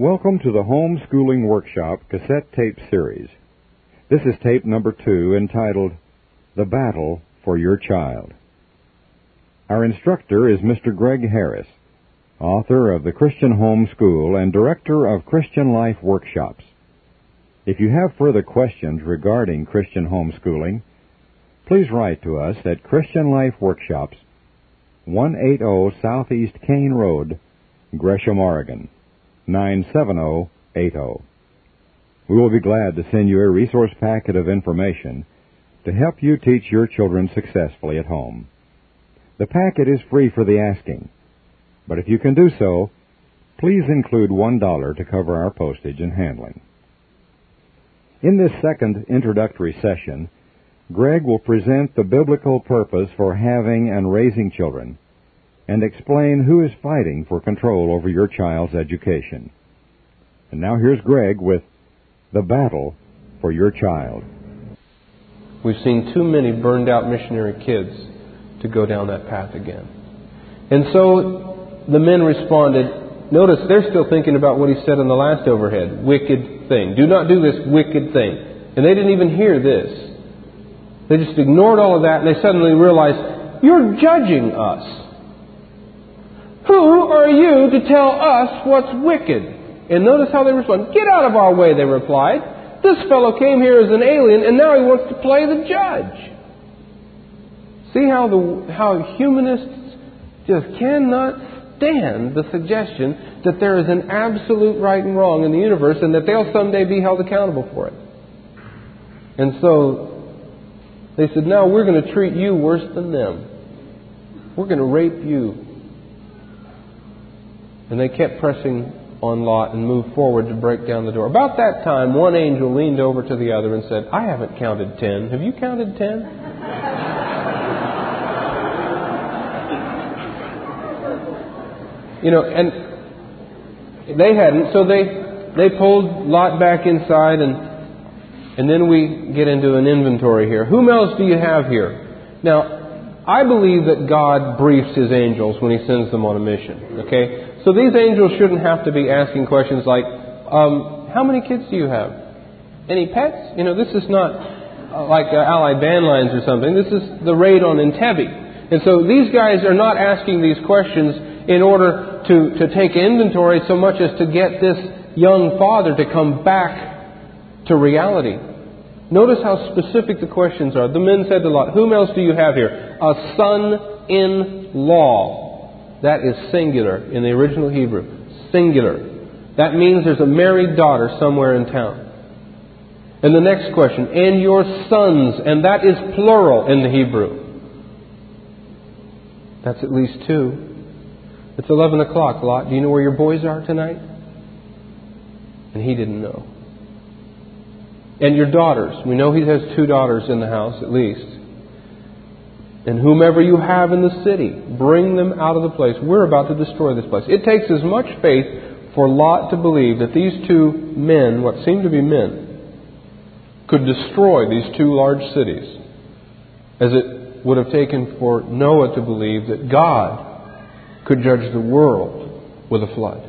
Welcome to the Homeschooling Workshop cassette tape series. This is tape number two entitled The Battle for Your Child. Our instructor is Mr. Greg Harris, author of The Christian Home School and director of Christian Life Workshops. If you have further questions regarding Christian homeschooling, please write to us at Christian Life Workshops, 180 Southeast Kane Road, Gresham, Oregon, 97080. We will be glad to send you a resource packet of information to help you teach your children successfully at home. The packet is free for the asking, but if you can do so, please include $1 to cover our postage and handling. In this second introductory session, Greg will present the biblical purpose for having and raising children and explain who is fighting for control over your child's education. And now here's Greg with The Battle for Your Child. We've seen too many burned out missionary kids to go down that path again. And so the men responded, notice they're still thinking about what he said in the last overhead wicked thing. Do not do this wicked thing. And they didn't even hear this. They just ignored all of that and they suddenly realized, You're judging us. Who are you to tell us what's wicked? And notice how they respond. Get out of our way, they replied. This fellow came here as an alien and now he wants to play the judge. See how the how humanists just cannot stand the suggestion that there is an absolute right and wrong in the universe and that they'll someday be held accountable for it. And so they said, "Now we're going to treat you worse than them. We're going to rape you and they kept pressing on Lot and moved forward to break down the door. About that time, one angel leaned over to the other and said, I haven't counted ten. Have you counted ten? you know, and they hadn't, so they they pulled Lot back inside and and then we get into an inventory here. Whom else do you have here? Now, I believe that God briefs his angels when he sends them on a mission. Okay? So these angels shouldn't have to be asking questions like, um, how many kids do you have? Any pets? You know, this is not uh, like uh, Allied Van Lines or something. This is the raid on Entebbe. And so these guys are not asking these questions in order to, to take inventory so much as to get this young father to come back to reality. Notice how specific the questions are. The men said to Lot, Whom else do you have here? A son in law. That is singular in the original Hebrew. Singular. That means there's a married daughter somewhere in town. And the next question, and your sons, and that is plural in the Hebrew. That's at least two. It's 11 o'clock, Lot. Do you know where your boys are tonight? And he didn't know. And your daughters. We know he has two daughters in the house, at least and whomever you have in the city, bring them out of the place. We're about to destroy this place. It takes as much faith for Lot to believe that these two men, what seem to be men, could destroy these two large cities as it would have taken for Noah to believe that God could judge the world with a flood.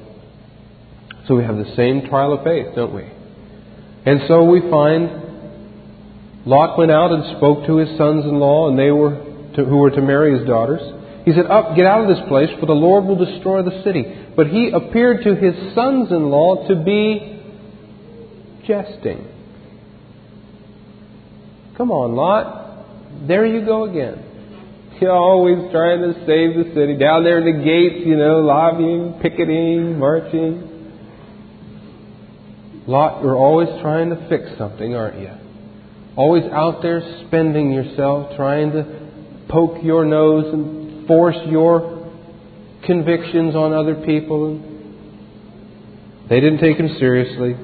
So we have the same trial of faith, don't we? And so we find Lot went out and spoke to his sons in law, and they were to, who were to marry his daughters. He said, Up, get out of this place, for the Lord will destroy the city. But he appeared to his sons in law to be jesting. Come on, Lot. There you go again. You're always trying to save the city. Down there in the gates, you know, lobbying, picketing, marching. Lot, you're always trying to fix something, aren't you? Always out there spending yourself, trying to poke your nose and force your convictions on other people. And They didn't take him seriously.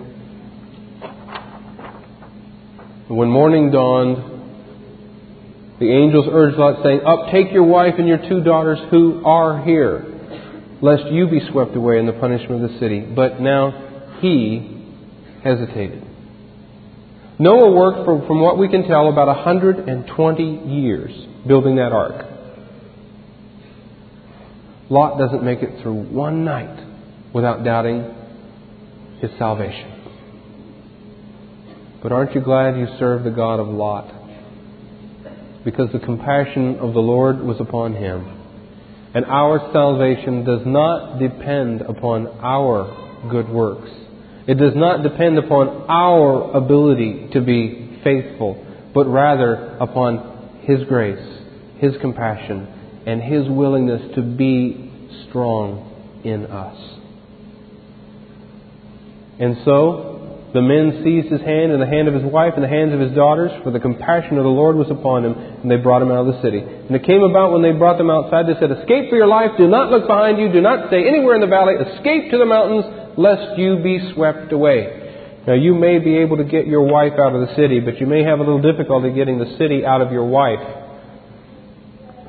And When morning dawned, the angels urged Lot, saying, Up, take your wife and your two daughters who are here, lest you be swept away in the punishment of the city. But now he hesitated. Noah worked, for, from what we can tell, about 120 years building that ark. Lot doesn't make it through one night without doubting His salvation. But aren't you glad you serve the God of Lot? Because the compassion of the Lord was upon him. And our salvation does not depend upon our good works. It does not depend upon our ability to be faithful, but rather upon His grace, His compassion, and His willingness to be strong in us. And so, the men seized his hand and the hand of his wife and the hands of his daughters, for the compassion of the Lord was upon him, and they brought him out of the city. And it came about when they brought them outside, they said, Escape for your life, do not look behind you, do not stay anywhere in the valley, escape to the mountains, lest you be swept away. Now, you may be able to get your wife out of the city, but you may have a little difficulty getting the city out of your wife.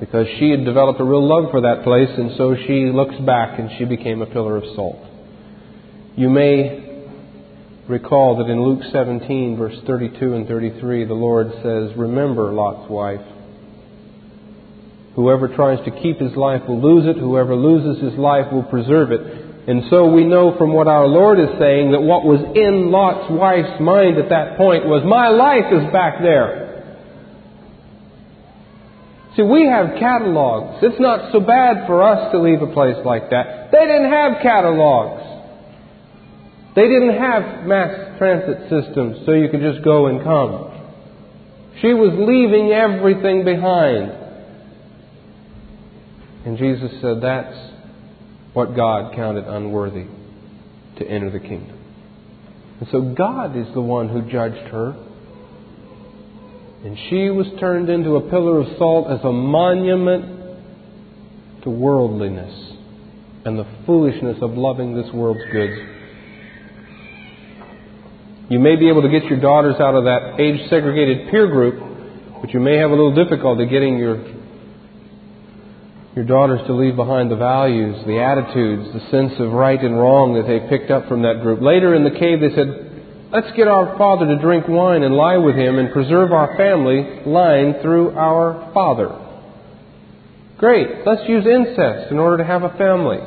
Because she had developed a real love for that place, and so she looks back and she became a pillar of salt. You may recall that in Luke 17, verse 32 and 33, the Lord says, Remember Lot's wife. Whoever tries to keep his life will lose it. Whoever loses his life will preserve it. And so we know from what our Lord is saying that what was in Lot's wife's mind at that point was, My life is back there. See, we have catalogs. It's not so bad for us to leave a place like that. They didn't have catalogs. They didn't have mass transit systems so you could just go and come. She was leaving everything behind. And Jesus said, That's what God counted unworthy to enter the kingdom. And so God is the one who judged her. And she was turned into a pillar of salt as a monument to worldliness and the foolishness of loving this world's goods. You may be able to get your daughters out of that age segregated peer group, but you may have a little difficulty getting your your daughters to leave behind the values, the attitudes, the sense of right and wrong that they picked up from that group. Later in the cave, they said, Let's get our father to drink wine and lie with him and preserve our family line through our father. Great. Let's use incest in order to have a family.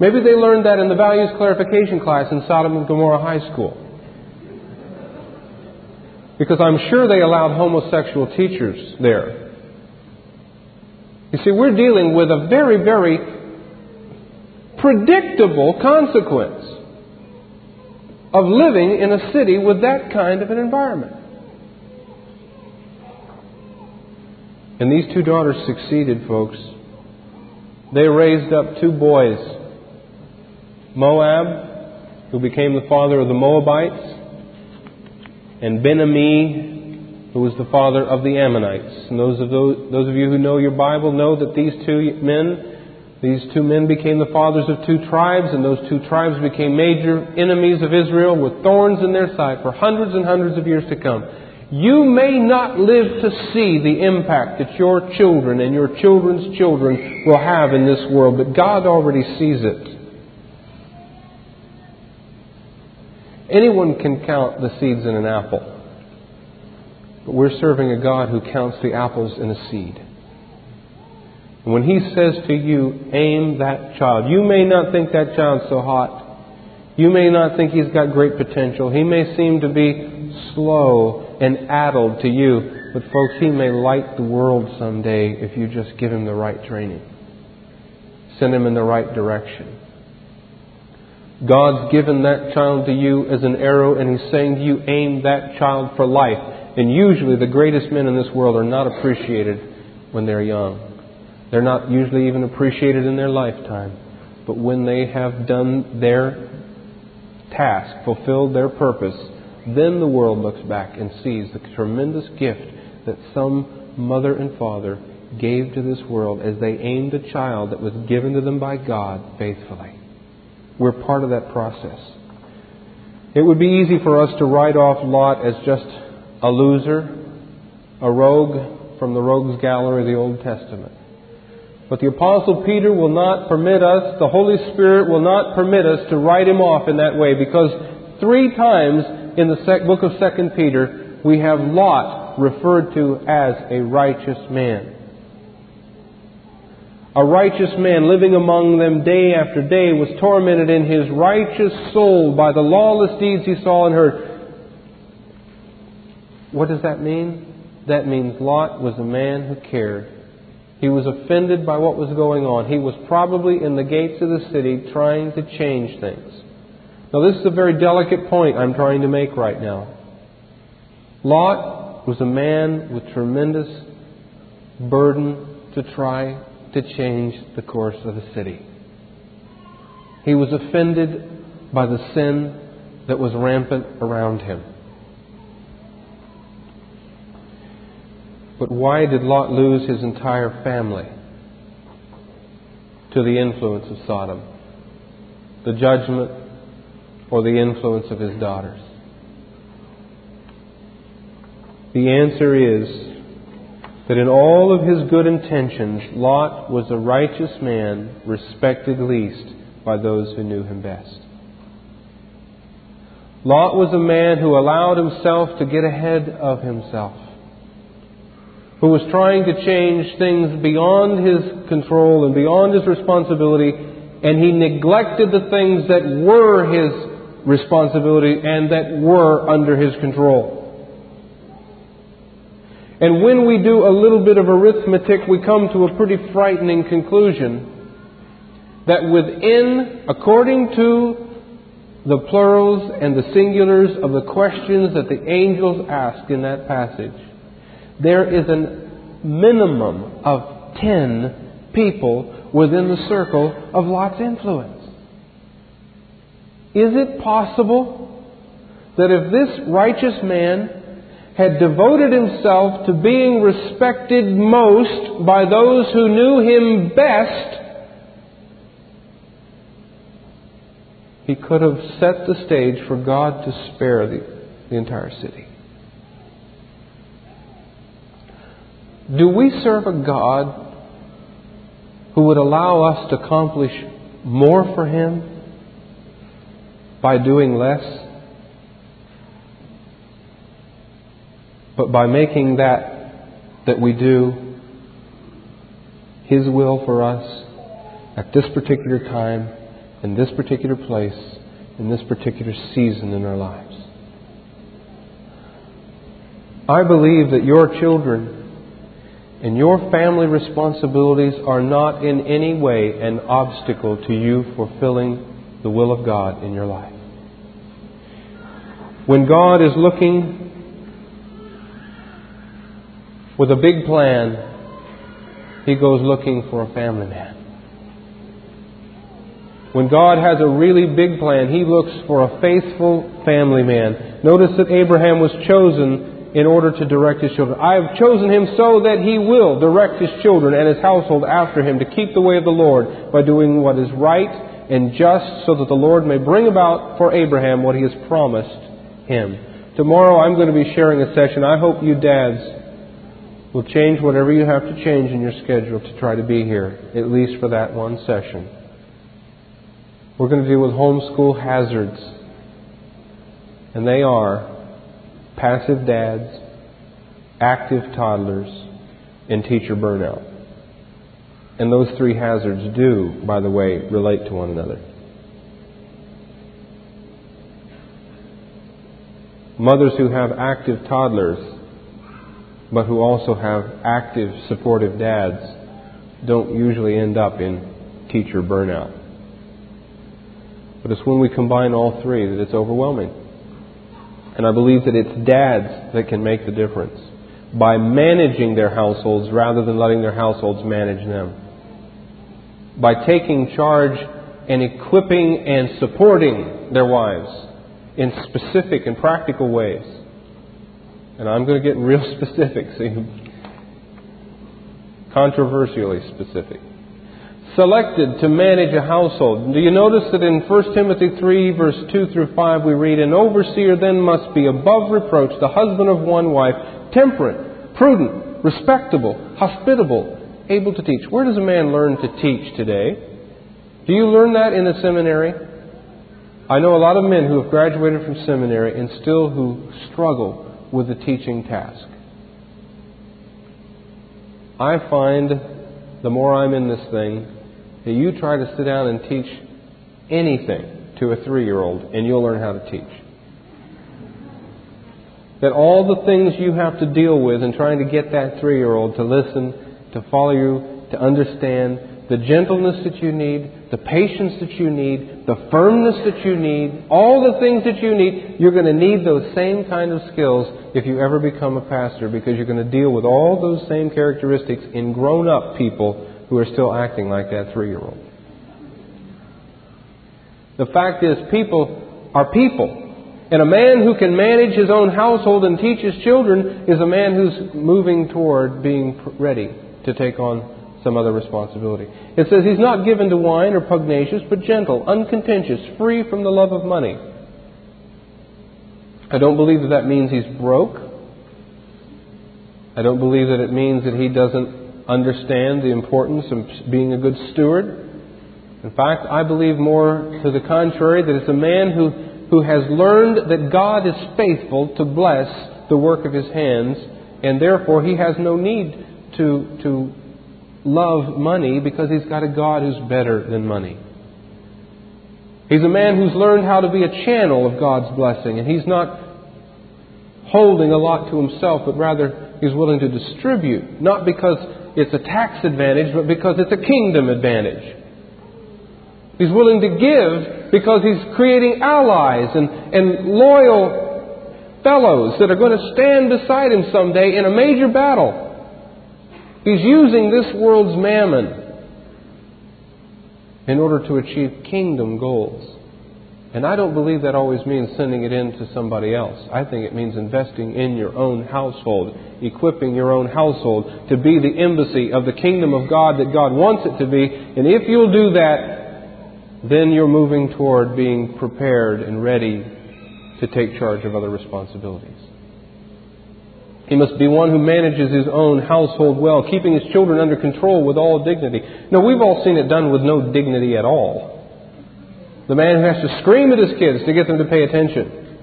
Maybe they learned that in the values clarification class in Sodom and Gomorrah High School. Because I'm sure they allowed homosexual teachers there. You see, we're dealing with a very, very predictable consequence of living in a city with that kind of an environment. And these two daughters succeeded, folks. They raised up two boys Moab, who became the father of the Moabites, and Ben Ami, who was the father of the Ammonites. And those of, those, those of you who know your Bible know that these two men, these two men became the fathers of two tribes, and those two tribes became major enemies of Israel with thorns in their side for hundreds and hundreds of years to come. You may not live to see the impact that your children and your children's children will have in this world, but God already sees it. Anyone can count the seeds in an apple. But we're serving a God who counts the apples in a seed. And when He says to you, aim that child, you may not think that child's so hot. You may not think he's got great potential. He may seem to be slow and addled to you. But, folks, he may light the world someday if you just give him the right training. Send him in the right direction. God's given that child to you as an arrow, and He's saying to you, aim that child for life. And usually the greatest men in this world are not appreciated when they're young. They're not usually even appreciated in their lifetime. But when they have done their task, fulfilled their purpose, then the world looks back and sees the tremendous gift that some mother and father gave to this world as they aimed a child that was given to them by God faithfully. We're part of that process. It would be easy for us to write off Lot as just a loser, a rogue from the rogues gallery of the Old Testament. But the Apostle Peter will not permit us, the Holy Spirit will not permit us to write him off in that way because three times in the book of 2 Peter we have Lot referred to as a righteous man. a righteous man living among them day after day was tormented in his righteous soul by the lawless deeds he saw and heard. What does that mean? That means Lot was a man who cared. He was offended by what was going on. He was probably in the gates of the city trying to change things. Now, this is a very delicate point I'm trying to make right now. Lot was a man with tremendous burden to try to change the course of the city. He was offended by the sin that was rampant around him. But why did Lot lose his entire family to the influence of Sodom, the judgment, or the influence of his daughters? The answer is that in all of his good intentions, Lot was a righteous man, respected least by those who knew him best. Lot was a man who allowed himself to get ahead of himself, who was trying to change things beyond his control and beyond his responsibility, and he neglected the things that were his responsibility and that were under his control. And when we do a little bit of arithmetic, we come to a pretty frightening conclusion that within, according to the plurals and the singulars of the questions that the angels ask in that passage, there is a minimum of ten people within the circle of Lot's influence. Is it possible that if this righteous man had devoted himself to being respected most by those who knew him best, he could have set the stage for God to spare the, the entire city. Do we serve a God who would allow us to accomplish more for Him by doing less? but by making that that we do His will for us at this particular time, in this particular place, in this particular season in our lives. I believe that your children and your family responsibilities are not in any way an obstacle to you fulfilling the will of God in your life. When God is looking with a big plan, he goes looking for a family man. When God has a really big plan, he looks for a faithful family man. Notice that Abraham was chosen in order to direct his children. I have chosen him so that he will direct his children and his household after him to keep the way of the Lord by doing what is right and just so that the Lord may bring about for Abraham what he has promised him. Tomorrow I'm going to be sharing a session. I hope you dads We'll change whatever you have to change in your schedule to try to be here, at least for that one session. We're going to deal with homeschool hazards. And they are passive dads, active toddlers, and teacher burnout. And those three hazards do, by the way, relate to one another. Mothers who have active toddlers but who also have active, supportive dads don't usually end up in teacher burnout. But it's when we combine all three that it's overwhelming. And I believe that it's dads that can make the difference by managing their households rather than letting their households manage them. By taking charge and equipping and supporting their wives in specific and practical ways and I'm going to get real specific, see? Controversially specific. Selected to manage a household. Do you notice that in 1 Timothy 3, verse 2 through 5, we read, An overseer then must be above reproach, the husband of one wife, temperate, prudent, respectable, hospitable, able to teach. Where does a man learn to teach today? Do you learn that in a seminary? I know a lot of men who have graduated from seminary and still who struggle with the teaching task. I find the more I'm in this thing, that you try to sit down and teach anything to a three year old, and you'll learn how to teach. That all the things you have to deal with in trying to get that three year old to listen, to follow you, to understand, the gentleness that you need, the patience that you need, the firmness that you need, all the things that you need, you're going to need those same kind of skills if you ever become a pastor because you're going to deal with all those same characteristics in grown up people who are still acting like that three year old. The fact is, people are people. And a man who can manage his own household and teach his children is a man who's moving toward being ready to take on some other responsibility. It says he's not given to wine or pugnacious, but gentle, uncontentious, free from the love of money. I don't believe that that means he's broke. I don't believe that it means that he doesn't understand the importance of being a good steward. In fact, I believe more to the contrary that it's a man who, who has learned that God is faithful to bless the work of his hands, and therefore he has no need to, to love money because he's got a God who's better than money. He's a man who's learned how to be a channel of God's blessing, and he's not holding a lot to himself, but rather he's willing to distribute, not because it's a tax advantage, but because it's a kingdom advantage. He's willing to give because he's creating allies and, and loyal fellows that are going to stand beside him someday in a major battle. He's using this world's mammon in order to achieve kingdom goals. And I don't believe that always means sending it in to somebody else. I think it means investing in your own household, equipping your own household to be the embassy of the kingdom of God that God wants it to be. And if you'll do that, then you're moving toward being prepared and ready to take charge of other responsibilities. He must be one who manages his own household well, keeping his children under control with all dignity. Now, we've all seen it done with no dignity at all. The man who has to scream at his kids to get them to pay attention.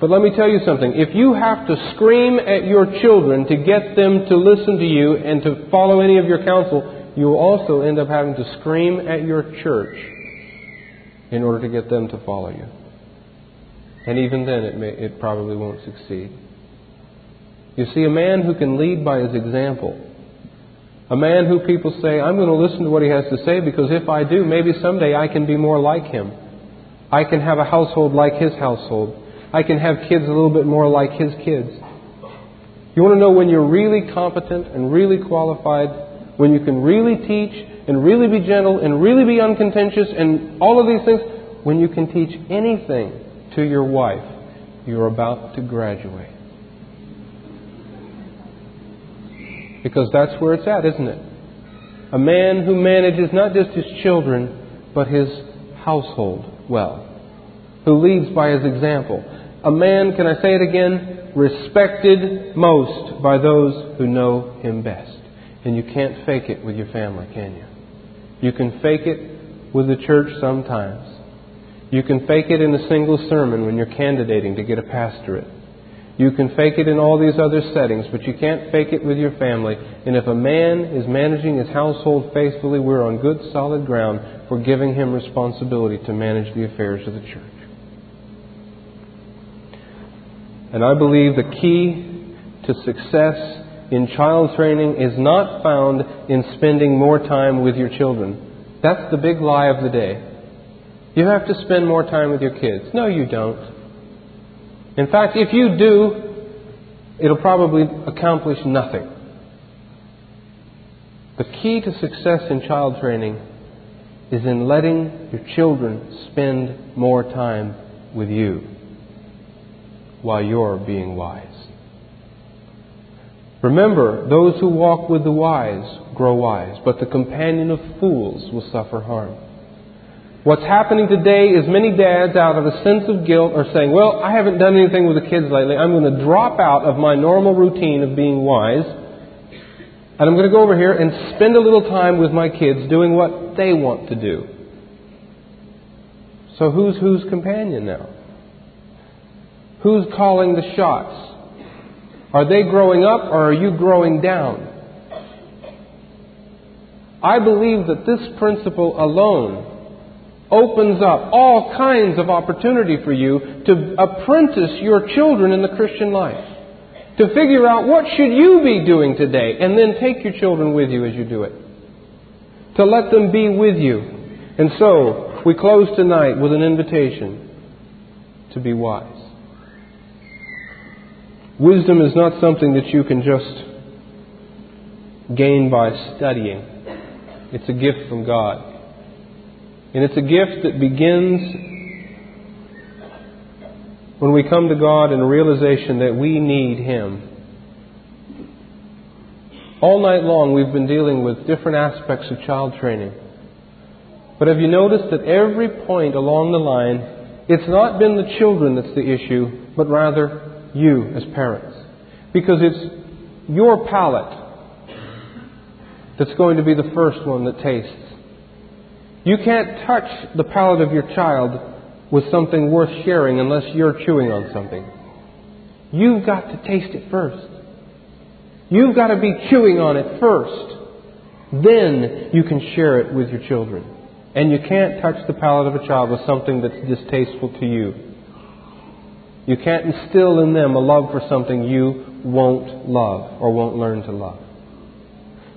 But let me tell you something. If you have to scream at your children to get them to listen to you and to follow any of your counsel, you will also end up having to scream at your church in order to get them to follow you. And even then, it, may, it probably won't succeed. You see, a man who can lead by his example. A man who people say, I'm going to listen to what he has to say because if I do, maybe someday I can be more like him. I can have a household like his household. I can have kids a little bit more like his kids. You want to know when you're really competent and really qualified, when you can really teach and really be gentle and really be uncontentious and all of these things? When you can teach anything to your wife, you're about to graduate. Because that's where it's at, isn't it? A man who manages not just his children, but his household well, who leads by his example. A man, can I say it again, respected most by those who know him best. And you can't fake it with your family, can you? You can fake it with the church sometimes. You can fake it in a single sermon when you're candidating to get a pastorate. You can fake it in all these other settings, but you can't fake it with your family. And if a man is managing his household faithfully, we're on good, solid ground for giving him responsibility to manage the affairs of the church. And I believe the key to success in child training is not found in spending more time with your children. That's the big lie of the day. You have to spend more time with your kids. No, you don't. In fact, if you do, it'll probably accomplish nothing. The key to success in child training is in letting your children spend more time with you while you're being wise. Remember, those who walk with the wise grow wise, but the companion of fools will suffer harm. What's happening today is many dads, out of a sense of guilt, are saying, Well, I haven't done anything with the kids lately. I'm going to drop out of my normal routine of being wise, and I'm going to go over here and spend a little time with my kids doing what they want to do. So, who's whose companion now? Who's calling the shots? Are they growing up or are you growing down? I believe that this principle alone opens up all kinds of opportunity for you to apprentice your children in the Christian life. To figure out what should you be doing today and then take your children with you as you do it. To let them be with you. And so, we close tonight with an invitation to be wise. Wisdom is not something that you can just gain by studying. It's a gift from God. And it's a gift that begins when we come to God in realization that we need Him. All night long we've been dealing with different aspects of child training. But have you noticed that every point along the line, it's not been the children that's the issue, but rather you as parents. Because it's your palate that's going to be the first one that tastes. You can't touch the palate of your child with something worth sharing unless you're chewing on something. You've got to taste it first. You've got to be chewing on it first. Then you can share it with your children. And you can't touch the palate of a child with something that's distasteful to you. You can't instill in them a love for something you won't love or won't learn to love.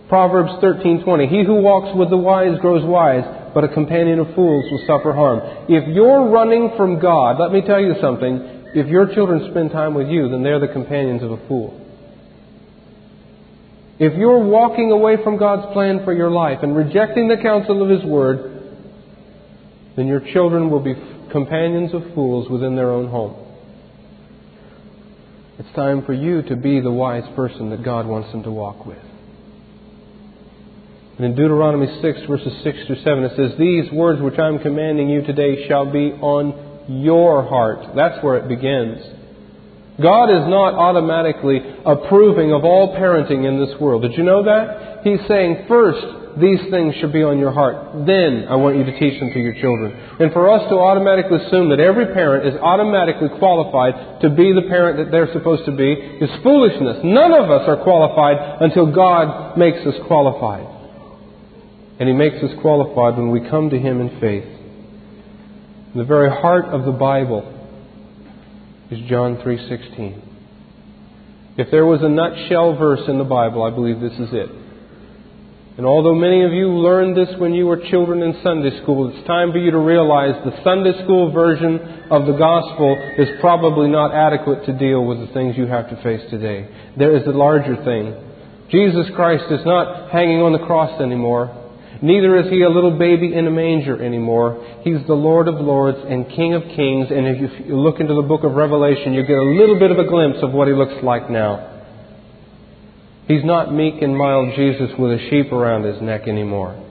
Proverbs 13:20 He who walks with the wise grows wise, but a companion of fools will suffer harm. If you're running from God, let me tell you something. If your children spend time with you, then they're the companions of a fool. If you're walking away from God's plan for your life and rejecting the counsel of His Word, then your children will be companions of fools within their own home. It's time for you to be the wise person that God wants them to walk with. And in Deuteronomy 6, verses 6 through 7, it says, These words which I'm commanding you today shall be on your heart. That's where it begins. God is not automatically approving of all parenting in this world. Did you know that? He's saying, first, these things should be on your heart. Then I want you to teach them to your children. And for us to automatically assume that every parent is automatically qualified to be the parent that they're supposed to be is foolishness. None of us are qualified until God makes us qualified. And He makes us qualified when we come to Him in faith. The very heart of the Bible is John 3:16. If there was a nutshell verse in the Bible, I believe this is it. And although many of you learned this when you were children in Sunday school, it's time for you to realize the Sunday school version of the gospel is probably not adequate to deal with the things you have to face today. There is a larger thing. Jesus Christ is not hanging on the cross anymore. Neither is he a little baby in a manger anymore. He's the Lord of Lords and King of Kings. And if you look into the book of Revelation, you get a little bit of a glimpse of what he looks like now. He's not meek and mild Jesus with a sheep around his neck anymore.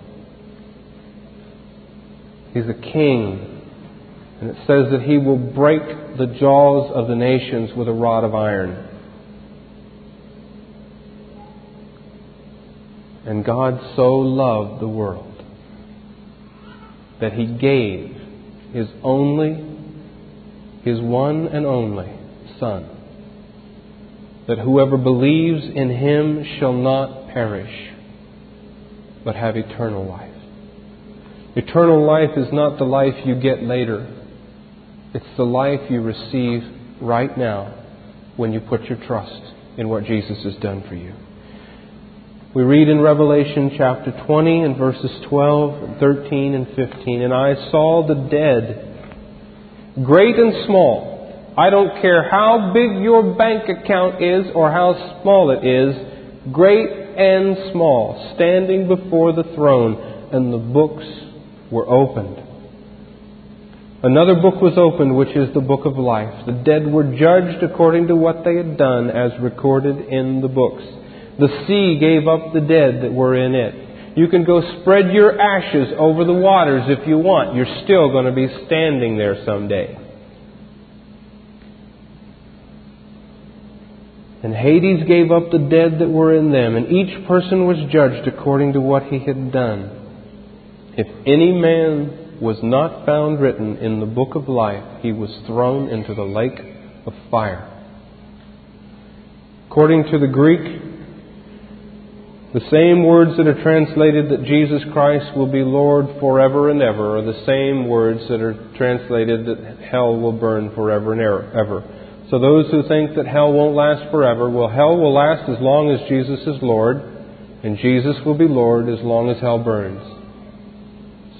He's a king. And it says that he will break the jaws of the nations with a rod of iron. And God so loved the world that He gave His only, His one and only Son, that whoever believes in Him shall not perish, but have eternal life. Eternal life is not the life you get later. It's the life you receive right now when you put your trust in what Jesus has done for you. We read in Revelation chapter 20 and verses 12, 13, and 15, And I saw the dead, great and small. I don't care how big your bank account is or how small it is, great and small, standing before the throne, and the books were opened. Another book was opened, which is the book of life. The dead were judged according to what they had done, as recorded in the books. The sea gave up the dead that were in it. You can go spread your ashes over the waters if you want. You're still going to be standing there someday. And Hades gave up the dead that were in them, and each person was judged according to what he had done. If any man was not found written in the book of life, he was thrown into the lake of fire. According to the Greek The same words that are translated that Jesus Christ will be Lord forever and ever are the same words that are translated that hell will burn forever and er-, ever. So those who think that hell won't last forever, well, hell will last as long as Jesus is Lord, and Jesus will be Lord as long as hell burns.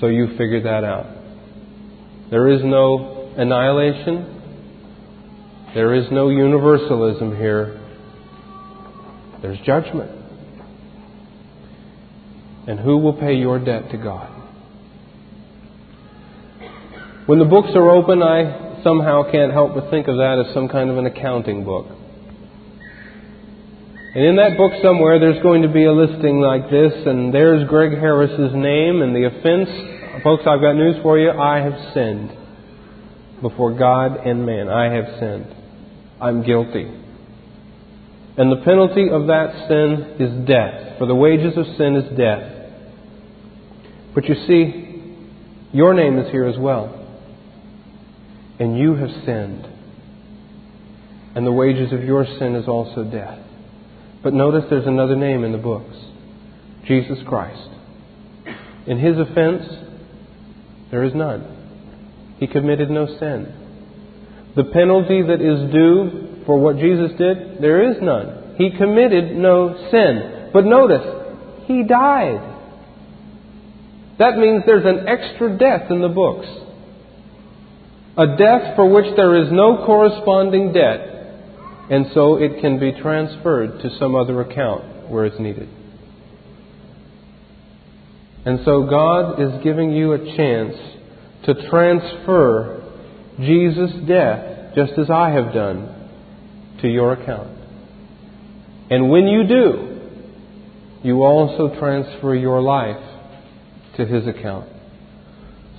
So you figure that out. There is no annihilation. There is no universalism here. There's judgment. And who will pay your debt to God? When the books are open, I somehow can't help but think of that as some kind of an accounting book. And in that book somewhere, there's going to be a listing like this, and there's Greg Harris's name and the offense. Folks, I've got news for you. I have sinned before God and man. I have sinned. I'm guilty. And the penalty of that sin is death. For the wages of sin is death. But you see, your name is here as well. And you have sinned. And the wages of your sin is also death. But notice there's another name in the books Jesus Christ. In his offense, there is none. He committed no sin. The penalty that is due for what Jesus did, there is none. He committed no sin. But notice, he died. That means there's an extra death in the books. A death for which there is no corresponding debt, and so it can be transferred to some other account where it's needed. And so God is giving you a chance to transfer Jesus' death, just as I have done, to your account. And when you do, you also transfer your life to his account.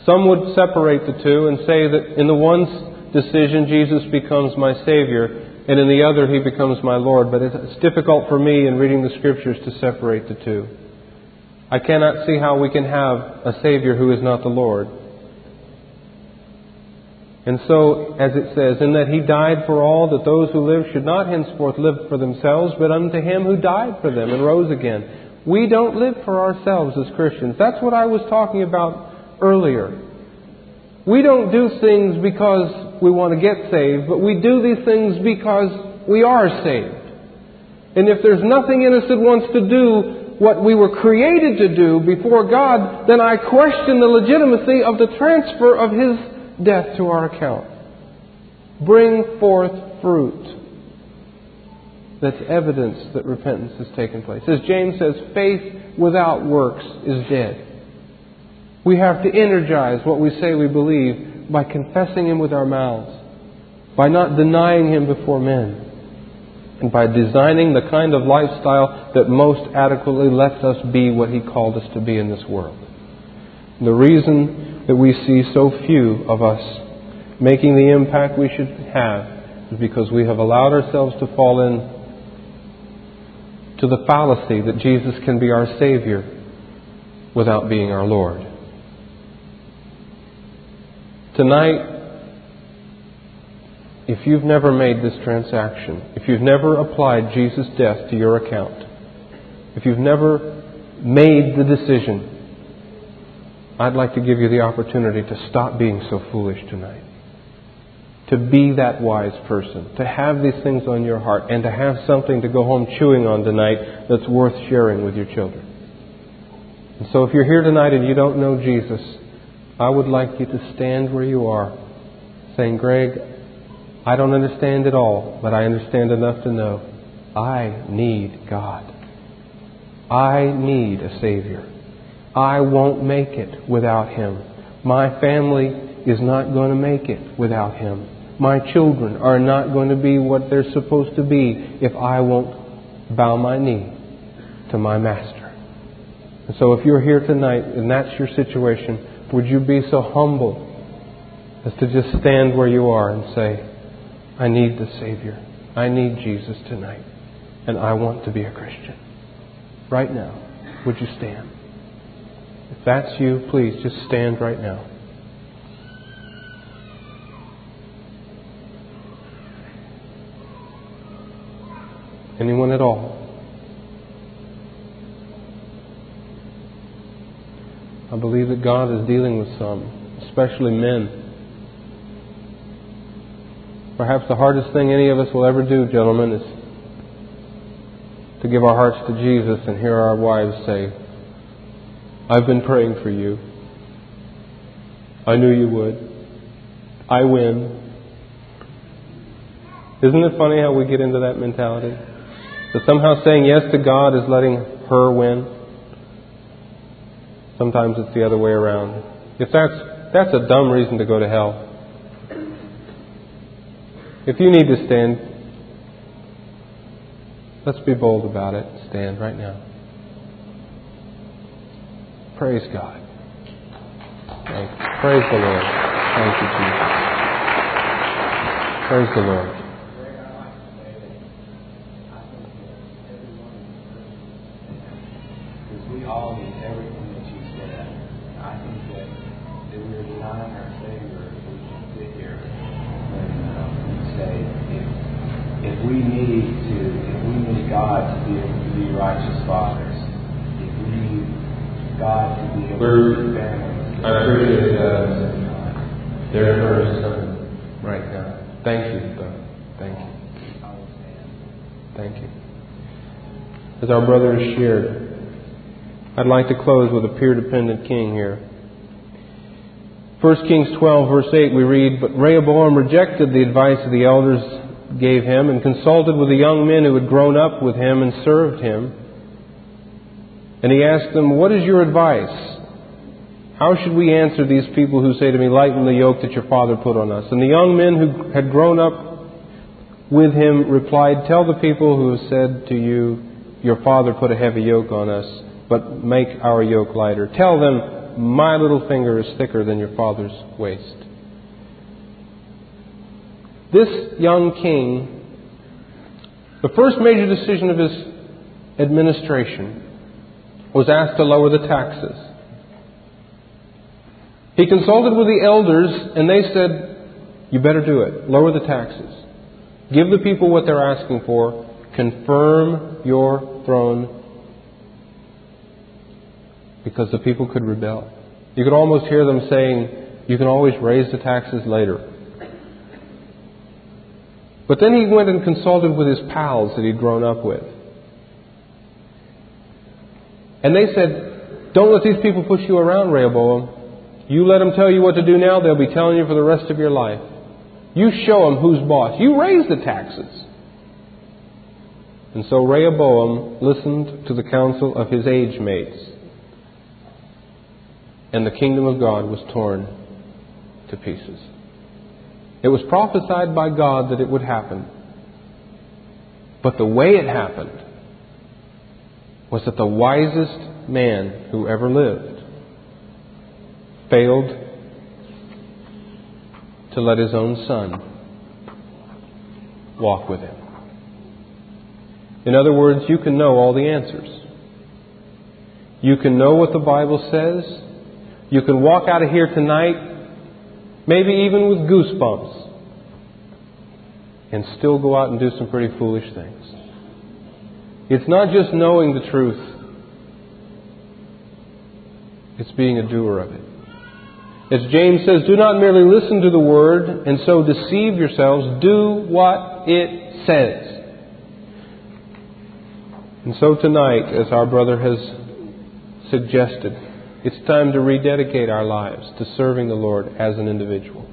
Some would separate the two and say that in the one decision, Jesus becomes my Savior, and in the other, he becomes my Lord. But it's difficult for me in reading the Scriptures to separate the two. I cannot see how we can have a Savior who is not the Lord. And so, as it says, in that he died for all, that those who live should not henceforth live for themselves, but unto him who died for them and rose again. We don't live for ourselves as Christians. That's what I was talking about earlier. We don't do things because we want to get saved, but we do these things because we are saved. And if there's nothing in us that wants to do what we were created to do before God, then I question the legitimacy of the transfer of His death to our account. Bring forth fruit that's evidence that repentance has taken place. As James says, faith without works is dead. We have to energize what we say we believe by confessing Him with our mouths, by not denying Him before men, and by designing the kind of lifestyle that most adequately lets us be what He called us to be in this world. The reason that we see so few of us making the impact we should have is because we have allowed ourselves to fall in to the fallacy that Jesus can be our Savior without being our Lord. Tonight, if you've never made this transaction, if you've never applied Jesus' death to your account, if you've never made the decision, I'd like to give you the opportunity to stop being so foolish tonight to be that wise person, to have these things on your heart, and to have something to go home chewing on tonight that's worth sharing with your children. And so if you're here tonight and you don't know Jesus, I would like you to stand where you are, saying, Greg, I don't understand it all, but I understand enough to know I need God. I need a Savior. I won't make it without Him. My family is not going to make it without Him. My children are not going to be what they're supposed to be if I won't bow my knee to my Master. And so if you're here tonight and that's your situation, would you be so humble as to just stand where you are and say, I need the Savior. I need Jesus tonight. And I want to be a Christian. Right now, would you stand? If that's you, please just stand right now. Anyone at all? I believe that God is dealing with some, especially men. Perhaps the hardest thing any of us will ever do, gentlemen, is to give our hearts to Jesus and hear our wives say, I've been praying for you. I knew you would. I win. Isn't it funny how we get into that mentality? That somehow saying yes to God is letting her win. Sometimes it's the other way around. If that's that's a dumb reason to go to hell. If you need to stand, let's be bold about it. Stand right now. Praise God. Praise the Lord. Thank you, Jesus. Praise the Lord. As our brother has shared. I'd like to close with a peer dependent king here. 1 Kings 12, verse 8, we read, But Rehoboam rejected the advice of the elders gave him and consulted with the young men who had grown up with him and served him. And he asked them, What is your advice? How should we answer these people who say to me, Lighten the yoke that your father put on us? And the young men who had grown up with him replied, Tell the people who have said to you, your father put a heavy yoke on us, but make our yoke lighter. Tell them, My little finger is thicker than your father's waist. This young king, the first major decision of his administration was asked to lower the taxes. He consulted with the elders, and they said, You better do it. Lower the taxes. Give the people what they're asking for. Confirm your throne because the people could rebel. You could almost hear them saying, You can always raise the taxes later. But then he went and consulted with his pals that he'd grown up with. And they said, Don't let these people push you around, Rehoboam. You let them tell you what to do now, they'll be telling you for the rest of your life. You show them who's boss. You raise the taxes. And so Rehoboam listened to the counsel of his age mates, and the kingdom of God was torn to pieces. It was prophesied by God that it would happen. But the way it happened was that the wisest man who ever lived failed to let his own son walk with him. In other words, you can know all the answers. You can know what the Bible says. You can walk out of here tonight, maybe even with goosebumps, and still go out and do some pretty foolish things. It's not just knowing the truth, it's being a doer of it. As James says, do not merely listen to the word and so deceive yourselves, do what it says. And so tonight, as our brother has suggested, it's time to rededicate our lives to serving the Lord as an individual.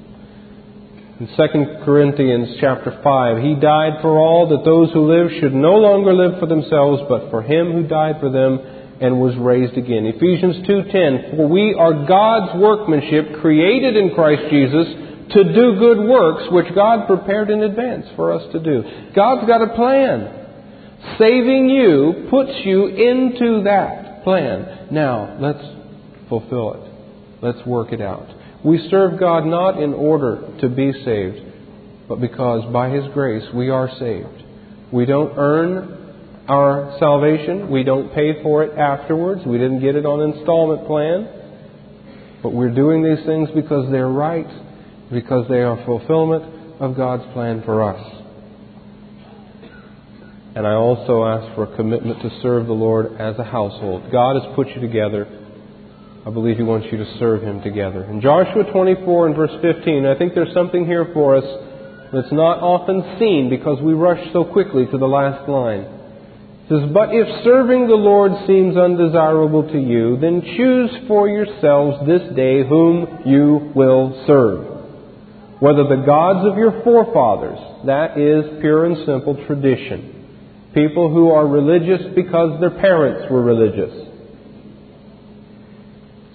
In 2 Corinthians chapter 5, he died for all that those who live should no longer live for themselves, but for him who died for them and was raised again. Ephesians 2:10, for we are God's workmanship created in Christ Jesus to do good works which God prepared in advance for us to do. God's got a plan. Saving you puts you into that plan. Now, let's fulfill it. Let's work it out. We serve God not in order to be saved, but because by His grace we are saved. We don't earn our salvation. We don't pay for it afterwards. We didn't get it on installment plan. But we're doing these things because they're right, because they are fulfillment of God's plan for us. And I also ask for a commitment to serve the Lord as a household. God has put you together. I believe He wants you to serve Him together. In Joshua 24 and verse 15, I think there's something here for us that's not often seen because we rush so quickly to the last line. It says, But if serving the Lord seems undesirable to you, then choose for yourselves this day whom you will serve. Whether the gods of your forefathers, that is pure and simple tradition, people who are religious because their parents were religious,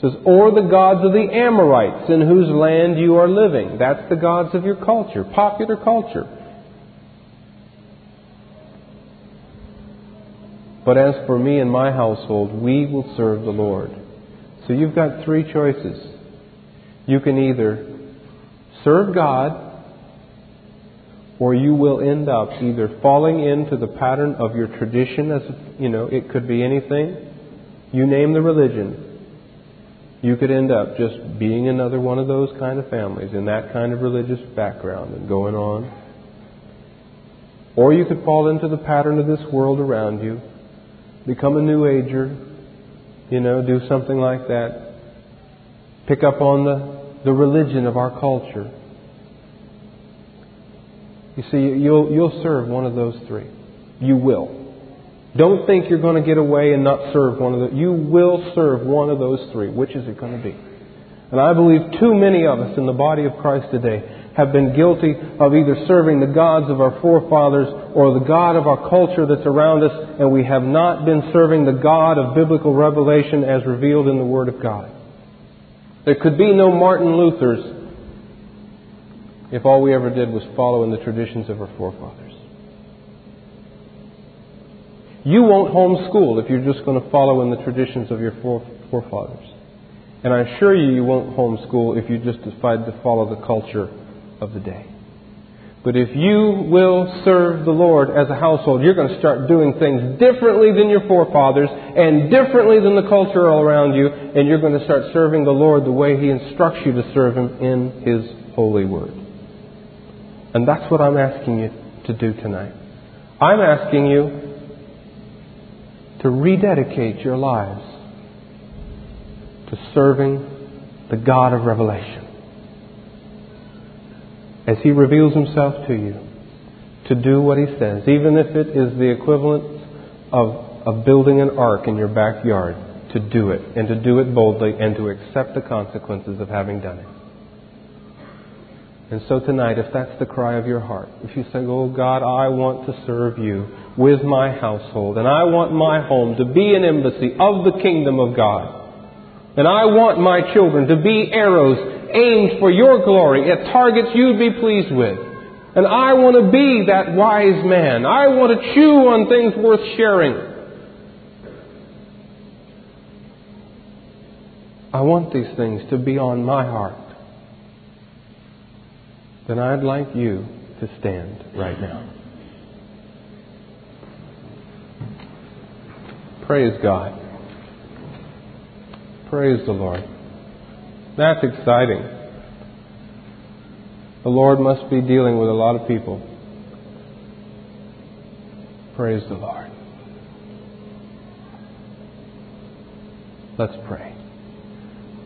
says, or the gods of the Amorites in whose land you are living. That's the gods of your culture, popular culture. But as for me and my household, we will serve the Lord. So you've got three choices. You can either serve God, or you will end up either falling into the pattern of your tradition, as you know, it could be anything. You name the religion you could end up just being another one of those kind of families in that kind of religious background and going on. Or you could fall into the pattern of this world around you, become a new ager, you know, do something like that, pick up on the, the religion of our culture. You see, you'll, you'll serve one of those three. You will. Don't think you're going to get away and not serve one of the. You will serve one of those three. Which is it going to be? And I believe too many of us in the body of Christ today have been guilty of either serving the gods of our forefathers or the God of our culture that's around us, and we have not been serving the God of biblical revelation as revealed in the Word of God. There could be no Martin Luthers if all we ever did was follow in the traditions of our forefathers. You won't homeschool if you're just going to follow in the traditions of your forefathers. And I assure you, you won't homeschool if you just decide to follow the culture of the day. But if you will serve the Lord as a household, you're going to start doing things differently than your forefathers and differently than the culture all around you, and you're going to start serving the Lord the way He instructs you to serve Him in His holy word. And that's what I'm asking you to do tonight. I'm asking you to rededicate your lives to serving the God of revelation. As He reveals Himself to you, to do what He says, even if it is the equivalent of, of building an ark in your backyard, to do it, and to do it boldly, and to accept the consequences of having done it. And so tonight, if that's the cry of your heart, if you say, Oh God, I want to serve you with my household, and I want my home to be an embassy of the kingdom of God, and I want my children to be arrows aimed for your glory at targets you'd be pleased with. And I want to be that wise man. I want to chew on things worth sharing. I want these things to be on my heart then I'd like you to stand right now. Praise God. Praise the Lord. That's exciting. The Lord must be dealing with a lot of people. Praise the Lord. Let's pray.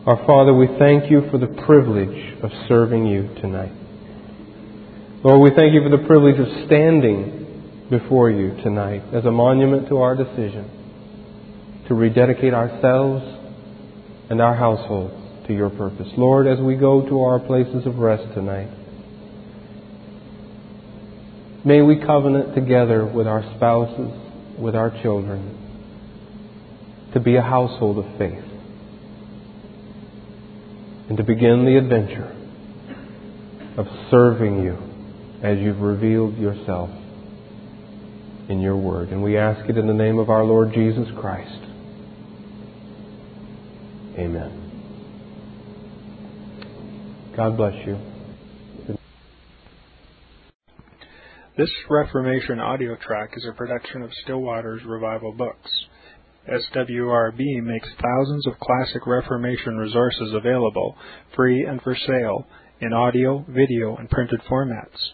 Our Father, we thank you for the privilege of serving you tonight. Lord, we thank you for the privilege of standing before you tonight as a monument to our decision to rededicate ourselves and our households to your purpose. Lord, as we go to our places of rest tonight, may we covenant together with our spouses, with our children, to be a household of faith and to begin the adventure of serving you as you've revealed yourself in your word. And we ask it in the name of our Lord Jesus Christ. Amen. God bless you. This Reformation audio track is a production of Still Waters Revival Books. SWRB makes thousands of classic Reformation resources available, free and for sale, in audio, video, and printed formats.